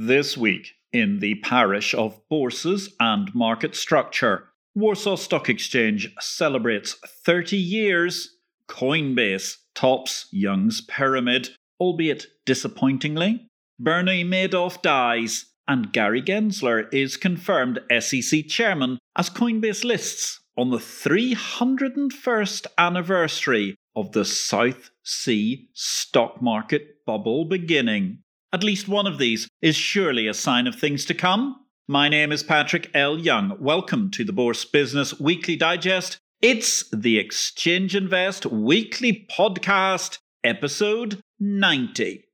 This week, in the parish of Bourses and Market Structure, Warsaw Stock Exchange celebrates 30 years. Coinbase tops Young's Pyramid, albeit disappointingly. Bernie Madoff dies, and Gary Gensler is confirmed SEC chairman as Coinbase lists on the 301st anniversary of the South Sea stock market bubble beginning. At least one of these is surely a sign of things to come. My name is Patrick L. Young. Welcome to the Bourse Business Weekly Digest. It's the Exchange Invest Weekly Podcast, episode 90.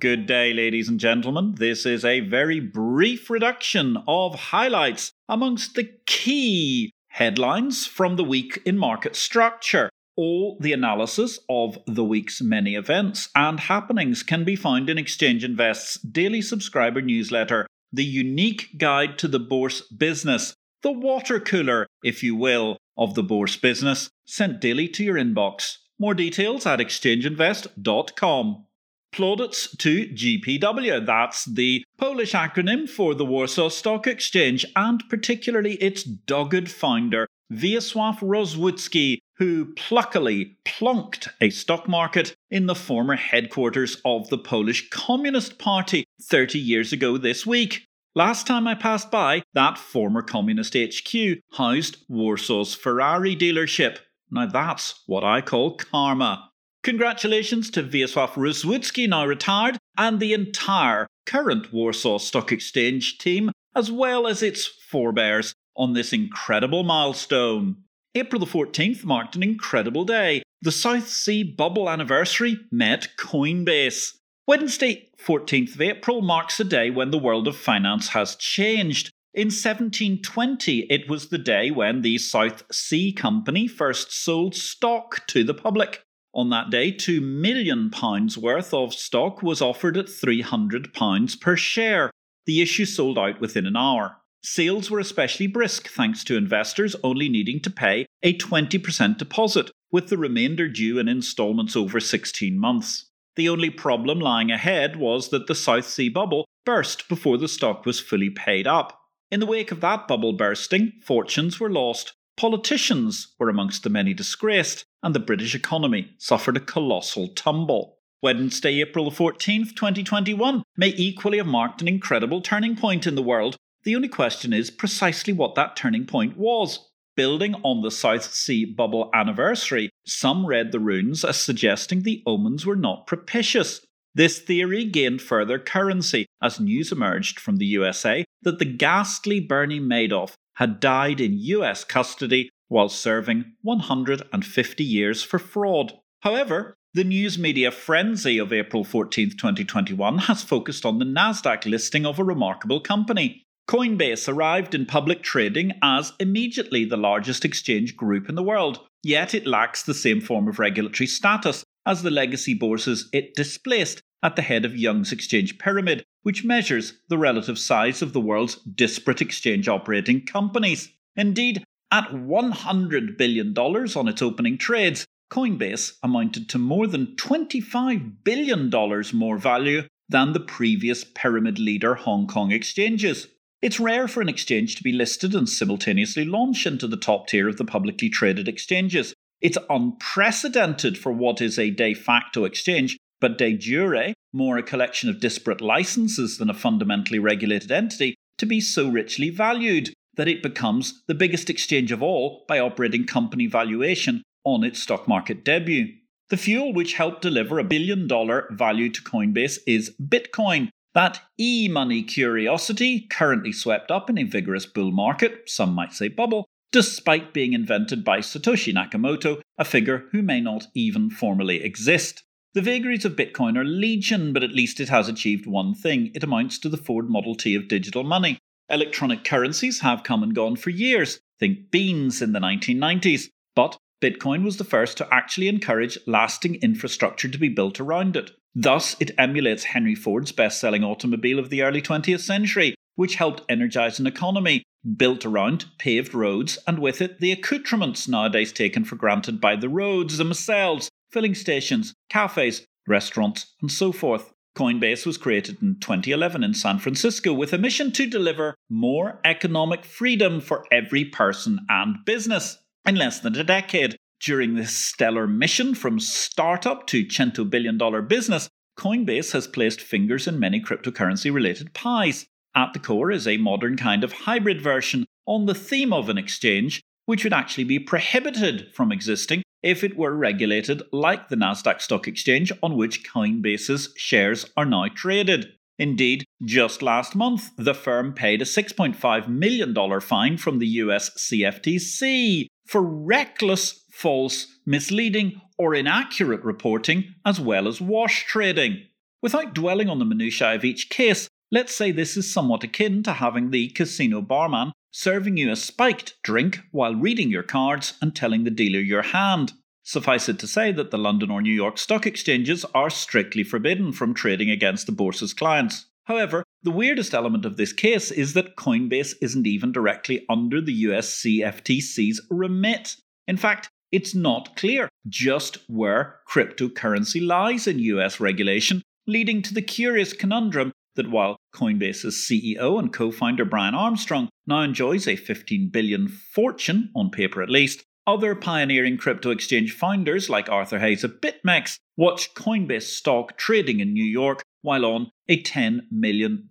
Good day, ladies and gentlemen. This is a very brief reduction of highlights amongst the key headlines from the week in market structure. All the analysis of the week's many events and happenings can be found in Exchange Invest's daily subscriber newsletter, the unique guide to the Bourse business, the water cooler, if you will, of the Bourse business, sent daily to your inbox. More details at exchangeinvest.com. Plaudits to GPW. That's the Polish acronym for the Warsaw Stock Exchange, and particularly its dogged founder, Wiesław Rozlucki, who pluckily plonked a stock market in the former headquarters of the Polish Communist Party 30 years ago this week. Last time I passed by, that former communist HQ housed Warsaw's Ferrari dealership. Now that's what I call karma. Congratulations to Wiesław Rozlucki, now retired, and the entire current Warsaw Stock Exchange team, as well as its forebears, on this incredible milestone. April the 14th marked an incredible day. The South Sea bubble anniversary met Coinbase. Wednesday, 14th of April, marks a day when the world of finance has changed. In 1720, it was the day when the South Sea Company first sold stock to the public. On that day, £2 million worth of stock was offered at £300 per share. The issue sold out within an hour. Sales were especially brisk thanks to investors only needing to pay a 20% deposit, with the remainder due in instalments over 16 months. The only problem lying ahead was that the South Sea bubble burst before the stock was fully paid up. In the wake of that bubble bursting, fortunes were lost, Politicians were amongst the many disgraced, and the British economy suffered a colossal tumble. Wednesday, April 14th, 2021, may equally have marked an incredible turning point in the world. The only question is precisely what that turning point was. Building on the South Sea bubble anniversary, some read the runes as suggesting the omens were not propitious. This theory gained further currency as news emerged from the USA that the ghastly Bernie Madoff had died in US custody while serving 150 years for fraud. However, the news media frenzy of April 14, 2021 has focused on the Nasdaq listing of a remarkable company. Coinbase arrived in public trading as immediately the largest exchange group in the world, yet it lacks the same form of regulatory status as the legacy bourses it displaced at the head of Young's exchange pyramid, which measures the relative size of the world's disparate exchange operating companies. Indeed, at $100 billion on its opening trades, Coinbase amounted to more than $25 billion more value than the previous pyramid leader Hong Kong exchanges. It's rare for an exchange to be listed and simultaneously launch into the top tier of the publicly traded exchanges. It's unprecedented for what is a de facto exchange but de jure, more a collection of disparate licenses than a fundamentally regulated entity, to be so richly valued that it becomes the biggest exchange of all by operating company valuation on its stock market debut. The fuel which helped deliver a billion dollar value to Coinbase is Bitcoin. That e money curiosity, currently swept up in a vigorous bull market, some might say bubble, despite being invented by Satoshi Nakamoto, a figure who may not even formally exist. The vagaries of Bitcoin are legion, but at least it has achieved one thing it amounts to the Ford Model T of digital money. Electronic currencies have come and gone for years. Think Beenz in the 1990s. But Bitcoin was the first to actually encourage lasting infrastructure to be built around it. Thus, it emulates Henry Ford's best selling automobile of the early 20th century, which helped energize an economy built around paved roads and with it the accoutrements nowadays taken for granted by the roads themselves filling stations, cafes, restaurants, and so forth. Coinbase was created in 2011 in San Francisco with a mission to deliver more economic freedom for every person and business. In less than a decade, during this stellar mission from startup to $100 billion business, Coinbase has placed fingers in many cryptocurrency related pies. At the core is a modern kind of hybrid version on the theme of an exchange, which would actually be prohibited from existing if it were regulated like the Nasdaq Stock Exchange on which Coinbase's shares are now traded. Indeed, just last month, the firm paid a $6.5 million fine from the US CFTC for reckless, false, misleading, or inaccurate reporting, as well as wash trading. Without dwelling on the minutiae of each case, let's say this is somewhat akin to having the casino barman serving you a spiked drink while reading your cards and telling the dealer your hand. Suffice it to say that the London or New York stock exchanges are strictly forbidden from trading against the bourse's clients. However, the weirdest element of this case is that Coinbase isn't even directly under the US CFTC's remit. In fact, it's not clear just where cryptocurrency lies in US regulation, leading to the curious conundrum that while Coinbase's CEO and co founder Brian Armstrong now enjoys a 15 billion fortune, on paper at least, other pioneering crypto exchange founders like Arthur Hayes of BitMEX watch Coinbase stock trading in New York while on a $10 million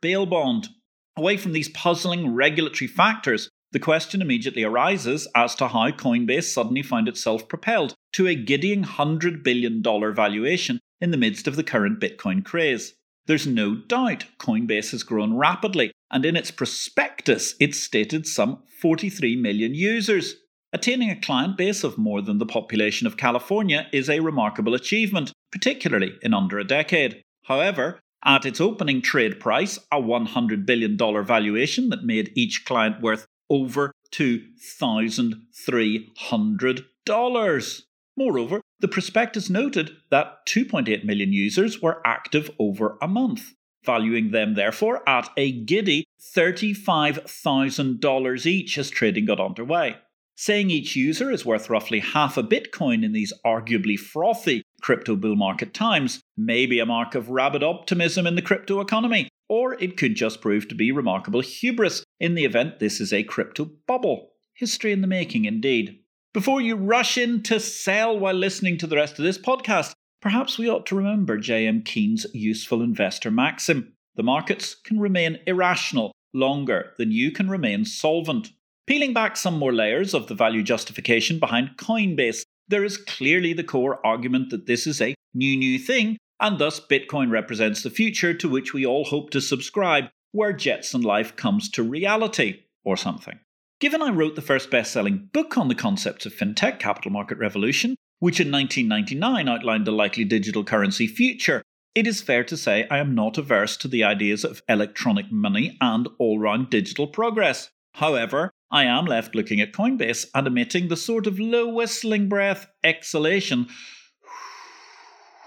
bail bond. Away from these puzzling regulatory factors, the question immediately arises as to how Coinbase suddenly found itself propelled to a giddying $100 billion valuation in the midst of the current Bitcoin craze. There's no doubt Coinbase has grown rapidly, and in its prospectus, it stated some 43 million users. Attaining a client base of more than the population of California is a remarkable achievement, particularly in under a decade. However, at its opening trade price, a $100 billion valuation that made each client worth over $2,300. Moreover, the prospectus noted that 2.8 million users were active over a month, valuing them therefore at a giddy $35,000 each as trading got underway. Saying each user is worth roughly half a Bitcoin in these arguably frothy crypto bull market times may be a mark of rabid optimism in the crypto economy, or it could just prove to be remarkable hubris in the event this is a crypto bubble. History in the making, indeed. Before you rush in to sell while listening to the rest of this podcast, perhaps we ought to remember J.M. Keynes' useful investor maxim the markets can remain irrational longer than you can remain solvent. Peeling back some more layers of the value justification behind Coinbase, there is clearly the core argument that this is a new, new thing, and thus Bitcoin represents the future to which we all hope to subscribe, where Jetson life comes to reality, or something. Given I wrote the first best selling book on the concepts of fintech, Capital Market Revolution, which in 1999 outlined the likely digital currency future, it is fair to say I am not averse to the ideas of electronic money and all round digital progress. However, I am left looking at Coinbase and emitting the sort of low whistling breath exhalation,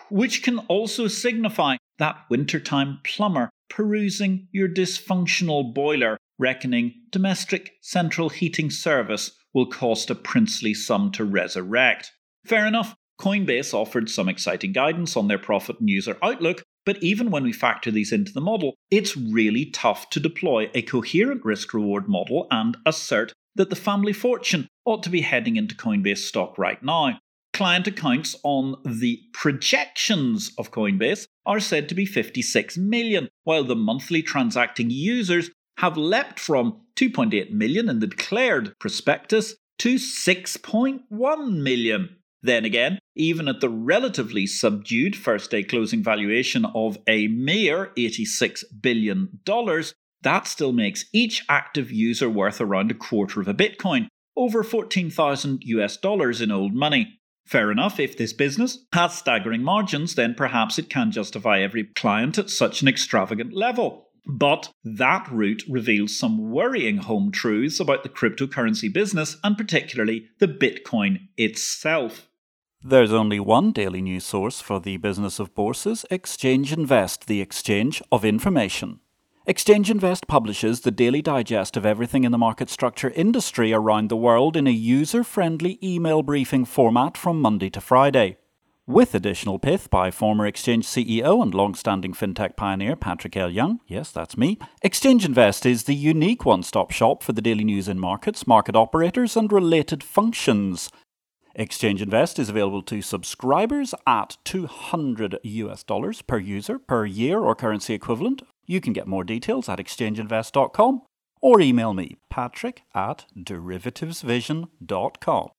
which can also signify that wintertime plumber perusing your dysfunctional boiler reckoning domestic central heating service will cost a princely sum to resurrect. Fair enough, Coinbase offered some exciting guidance on their profit and user outlook, but even when we factor these into the model, it's really tough to deploy a coherent risk reward model and assert that the family fortune ought to be heading into Coinbase stock right now. Client accounts on the projections of Coinbase are said to be 56 million, while the monthly transacting users have leapt from 2.8 million in the declared prospectus to 6.1 million. Then again, even at the relatively subdued first day closing valuation of a mere $86 billion, that still makes each active user worth around a quarter of a Bitcoin, over 14,000 US dollars in old money. Fair enough, if this business has staggering margins, then perhaps it can justify every client at such an extravagant level. But that route reveals some worrying home truths about the cryptocurrency business and particularly the Bitcoin itself. There's only one daily news source for the business of bourses Exchange Invest, the exchange of information. Exchange Invest publishes the daily digest of everything in the market structure industry around the world in a user friendly email briefing format from Monday to Friday. With additional pith by former Exchange CEO and long standing fintech pioneer Patrick L. Young, yes, that's me, Exchange Invest is the unique one stop shop for the daily news in markets, market operators, and related functions. Exchange Invest is available to subscribers at 200 US dollars per user per year or currency equivalent you can get more details at exchangeinvest.com or email me, patrick at derivativesvision.com.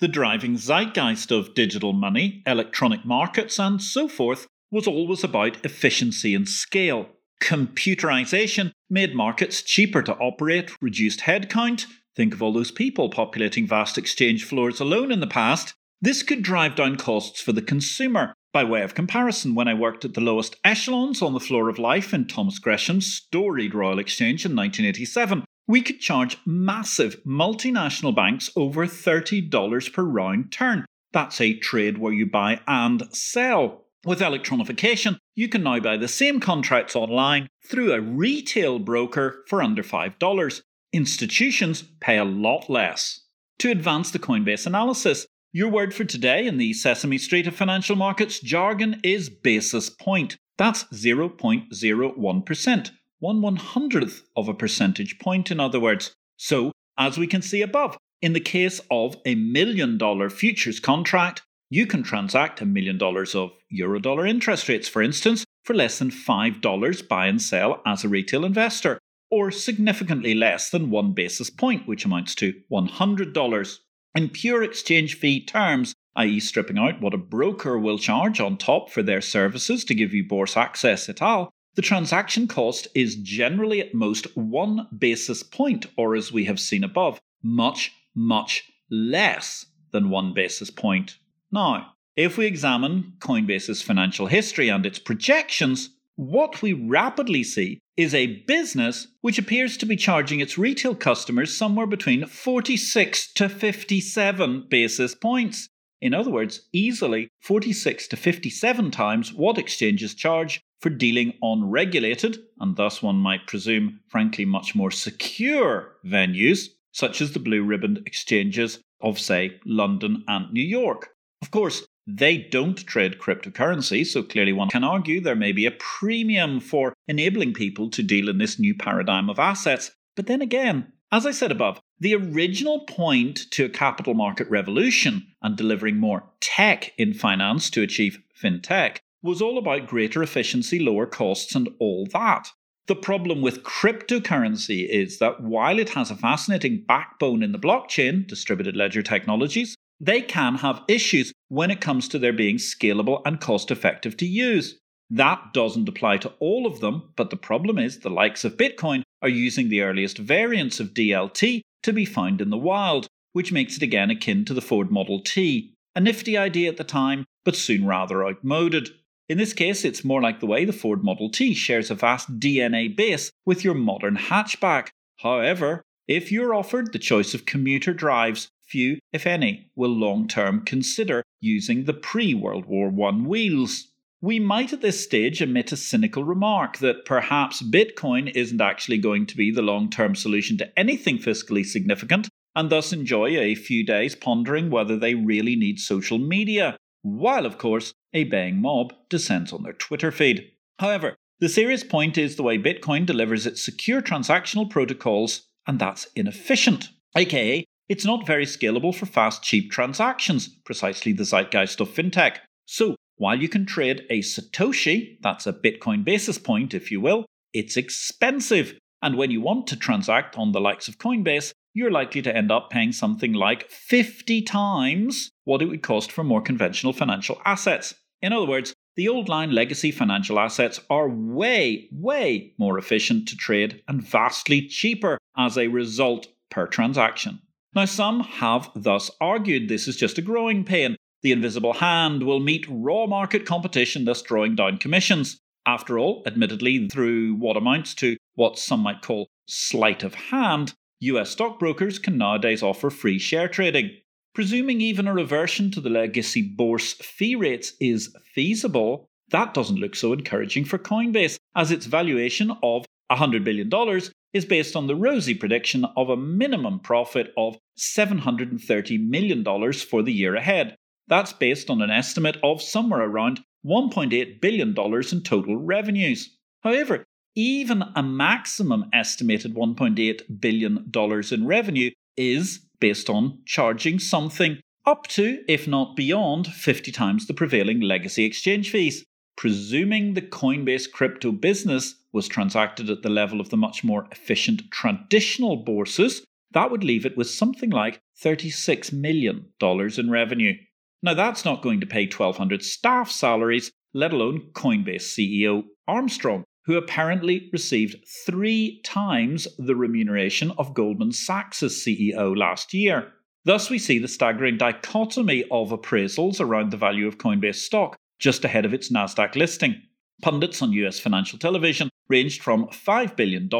The driving zeitgeist of digital money, electronic markets, and so forth was always about efficiency and scale. Computerization made markets cheaper to operate, reduced headcount. Think of all those people populating vast exchange floors alone in the past. This could drive down costs for the consumer, by way of comparison, when I worked at the lowest echelons on the floor of LIFFE in Thomas Gresham's storied Royal Exchange in 1987, we could charge massive multinational banks over $30 per round turn. That's a trade where you buy and sell. With electronification, you can now buy the same contracts online through a retail broker for under $5. Institutions pay a lot less. To advance the Coinbase analysis, your word for today in the Sesame Street of financial markets jargon is basis point. That's 0.01%, one one hundredth of a percentage point, in other words. So, as we can see above, in the case of a million dollar futures contract, you can transact a million dollars of eurodollar interest rates, for instance, for less than $5 buy and sell as a retail investor, or significantly less than one basis point, which amounts to $100. In pure exchange fee terms, i.e., stripping out what a broker will charge on top for their services to give you Bourse access et al., the transaction cost is generally at most one basis point, or as we have seen above, much, much less than one basis point. Now, if we examine Coinbase's financial history and its projections, what we rapidly see is a business which appears to be charging its retail customers somewhere between 46 to 57 basis points. In other words, easily 46 to 57 times what exchanges charge for dealing on regulated, and thus one might presume, frankly, much more secure venues, such as the blue ribbon exchanges of, say, London and New York. Of course, they don't trade cryptocurrency, so clearly one can argue there may be a premium for enabling people to deal in this new paradigm of assets. But then again, as I said above, the original point to a capital market revolution and delivering more tech in finance to achieve fintech was all about greater efficiency, lower costs, and all that. The problem with cryptocurrency is that while it has a fascinating backbone in the blockchain, distributed ledger technologies, they can have issues when it comes to their being scalable and cost effective to use. That doesn't apply to all of them, but the problem is the likes of Bitcoin are using the earliest variants of DLT to be found in the wild, which makes it again akin to the Ford Model T. A nifty idea at the time, but soon rather outmoded. In this case, it's more like the way the Ford Model T shares a vast DNA base with your modern hatchback. However, if you're offered the choice of commuter drives, few, if any, will long term consider using the pre World War I wheels. We might at this stage emit a cynical remark that perhaps Bitcoin isn't actually going to be the long term solution to anything fiscally significant, and thus enjoy a few days pondering whether they really need social media, while, of course, a baying mob descends on their Twitter feed. However, the serious point is the way Bitcoin delivers its secure transactional protocols and that's inefficient. AKA, it's not very scalable for fast, cheap transactions, precisely the zeitgeist of fintech. So, while you can trade a Satoshi, that's a Bitcoin basis point, if you will, it's expensive. And when you want to transact on the likes of Coinbase, you're likely to end up paying something like 50 times what it would cost for more conventional financial assets. In other words, the old line legacy financial assets are way, way more efficient to trade and vastly cheaper as a result per transaction. Now, some have thus argued this is just a growing pain. The invisible hand will meet raw market competition, thus drawing down commissions. After all, admittedly, through what amounts to what some might call sleight of hand, US stockbrokers can nowadays offer free share trading. Presuming even a reversion to the legacy bourse fee rates is feasible, that doesn't look so encouraging for Coinbase, as its valuation of $100 billion is based on the rosy prediction of a minimum profit of $730 million for the year ahead. That's based on an estimate of somewhere around $1.8 billion in total revenues. However, even a maximum estimated $1.8 billion in revenue is based on charging something up to, if not beyond, 50 times the prevailing legacy exchange fees. Presuming the Coinbase crypto business was transacted at the level of the much more efficient traditional bourses, that would leave it with something like $36 million in revenue. Now, that's not going to pay 1,200 staff salaries, let alone Coinbase CEO Armstrong, who apparently received three times the remuneration of Goldman Sachs' CEO last year. Thus, we see the staggering dichotomy of appraisals around the value of Coinbase stock just ahead of its NASDAQ listing. Pundits on US financial television ranged from $5 billion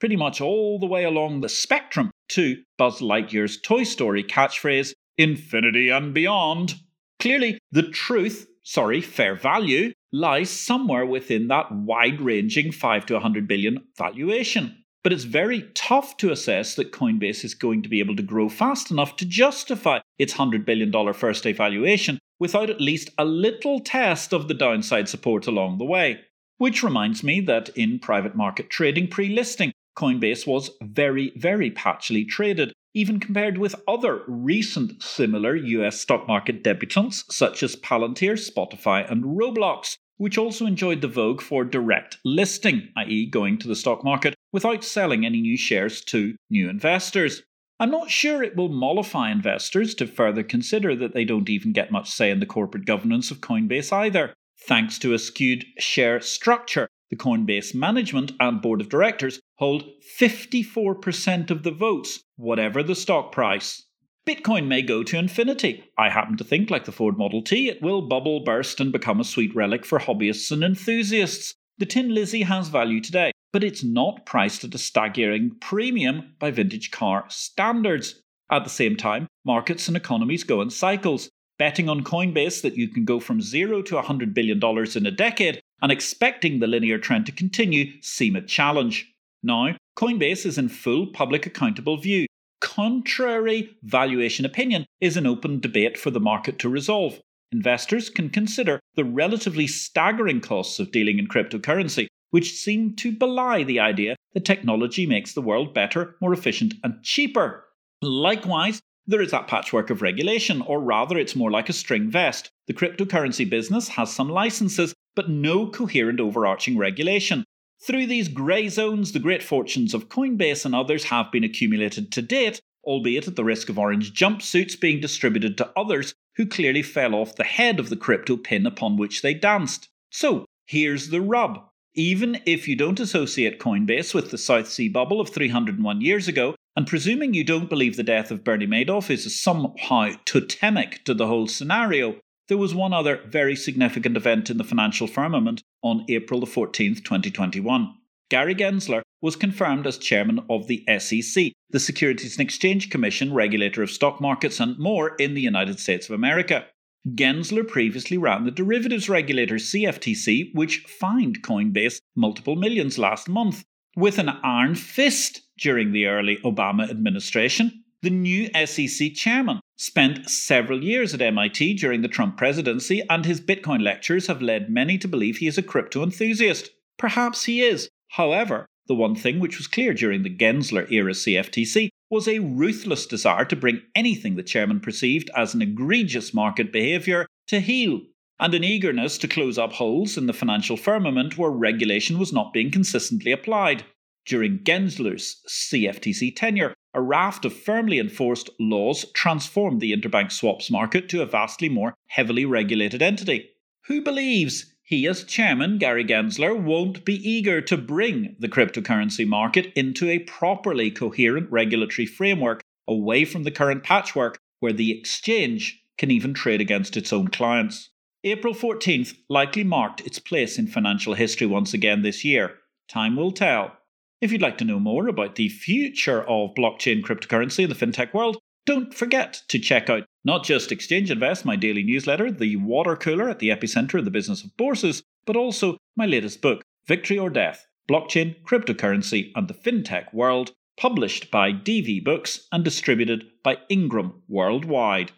pretty much all the way along the spectrum to Buzz Lightyear's Toy Story catchphrase, infinity and beyond. Clearly, the truth, sorry, fair value, lies somewhere within that wide ranging 5 to 100 billion valuation. But it's very tough to assess that Coinbase is going to be able to grow fast enough to justify its $100 billion first day valuation without at least a little test of the downside support along the way. Which reminds me that in private market trading pre listing, Coinbase was very, very patchily traded, even compared with other recent similar US stock market debutants such as Palantir, Spotify, and Roblox, which also enjoyed the vogue for direct listing, i.e., going to the stock market without selling any new shares to new investors. I'm not sure it will mollify investors to further consider that they don't even get much say in the corporate governance of Coinbase either. Thanks to a skewed share structure, the Coinbase management and board of directors hold 54% of the votes, whatever the stock price. Bitcoin may go to infinity. I happen to think, like the Ford Model T, it will bubble, burst, and become a sweet relic for hobbyists and enthusiasts. The Tin Lizzie has value today, but it's not priced at a staggering premium by vintage car standards. At the same time, markets and economies go in cycles. Betting on Coinbase that you can go from zero to $100 billion in a decade and expecting the linear trend to continue seem a challenge. Now, Coinbase is in full public accountable view. Contrary valuation opinion is an open debate for the market to resolve. Investors can consider the relatively staggering costs of dealing in cryptocurrency, which seem to belie the idea that technology makes the world better, more efficient, and cheaper. Likewise, there is that patchwork of regulation, or rather, it's more like a string vest. The cryptocurrency business has some licenses, but no coherent overarching regulation. Through these grey zones, the great fortunes of Coinbase and others have been accumulated to date, albeit at the risk of orange jumpsuits being distributed to others who clearly fell off the head of the crypto pin upon which they danced. So, here's the rub. Even if you don't associate Coinbase with the South Sea bubble of 301 years ago, and presuming you don't believe the death of Bernie Madoff is somehow totemic to the whole scenario, there was one other very significant event in the financial firmament on April 14, 2021. Gary Gensler was confirmed as chairman of the SEC, the Securities and Exchange Commission, regulator of stock markets and more in the United States of America. Gensler previously ran the derivatives regulator CFTC, which fined Coinbase multiple millions last month. With an iron fist during the early Obama administration, the new SEC chairman spent several years at MIT during the Trump presidency, and his Bitcoin lectures have led many to believe he is a crypto enthusiast. Perhaps he is. However, the one thing which was clear during the Gensler era CFTC was a ruthless desire to bring anything the chairman perceived as an egregious market behaviour to heel, and an eagerness to close up holes in the financial firmament where regulation was not being consistently applied. During Gensler's CFTC tenure, a raft of firmly enforced laws transformed the interbank swaps market to a vastly more heavily regulated entity. Who believes he, as chairman, Gary Gensler, won't be eager to bring the cryptocurrency market into a properly coherent regulatory framework away from the current patchwork where the exchange can even trade against its own clients? April 14th likely marked its place in financial history once again this year. Time will tell. If you'd like to know more about the future of blockchain cryptocurrency in the fintech world, don't forget to check out not just Exchange Invest, my daily newsletter, the water cooler at the epicenter of the business of bourses, but also my latest book, Victory or Death Blockchain, Cryptocurrency, and the Fintech World, published by DV Books and distributed by Ingram Worldwide.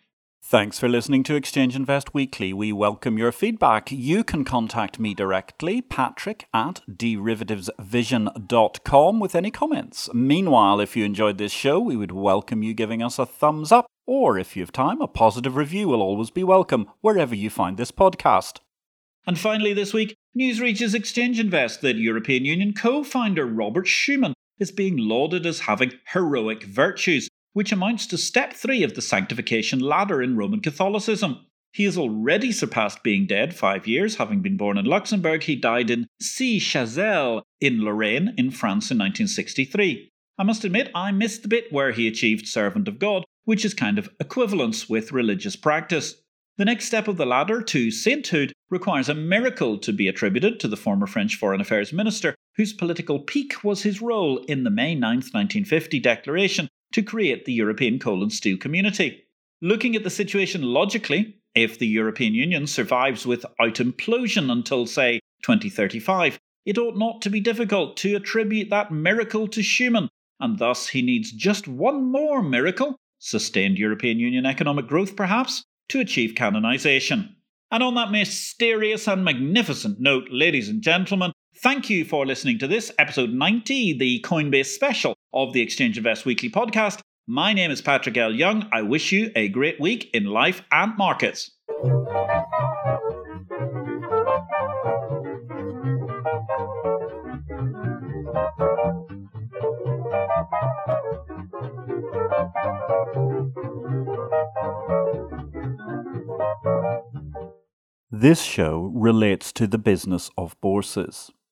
Thanks for listening to Exchange Invest Weekly. We welcome your feedback. You can contact me directly, patrick at derivativesvision.com, with any comments. Meanwhile, if you enjoyed this show, we would welcome you giving us a thumbs up, or if you have time, a positive review will always be welcome wherever you find this podcast. And finally, this week, news reaches Exchange Invest that European Union co founder Robert Schuman is being lauded as having heroic virtues which amounts to step three of the sanctification ladder in Roman Catholicism. He has already surpassed being dead five years, having been born in Luxembourg. He died in Scy-Chazelles in Lorraine in France in 1963. I must admit, I missed the bit where he achieved servant of God, which is kind of equivalence with religious practice. The next step of the ladder to sainthood requires a miracle to be attributed to the former French Foreign Affairs Minister, whose political peak was his role in the May 9, 1950 declaration to create the European coal and steel community. Looking at the situation logically, if the European Union survives without implosion until, say, 2035, it ought not to be difficult to attribute that miracle to Schuman, and thus he needs just one more miracle, sustained European Union economic growth perhaps, to achieve canonization. And on that mysterious and magnificent note, ladies and gentlemen, Thank you for listening to this, episode 90, the Coinbase special of the Exchange Invest Weekly podcast. My name is Patrick L. Young. I wish you a great week in life and markets. This show relates to the business of bourses.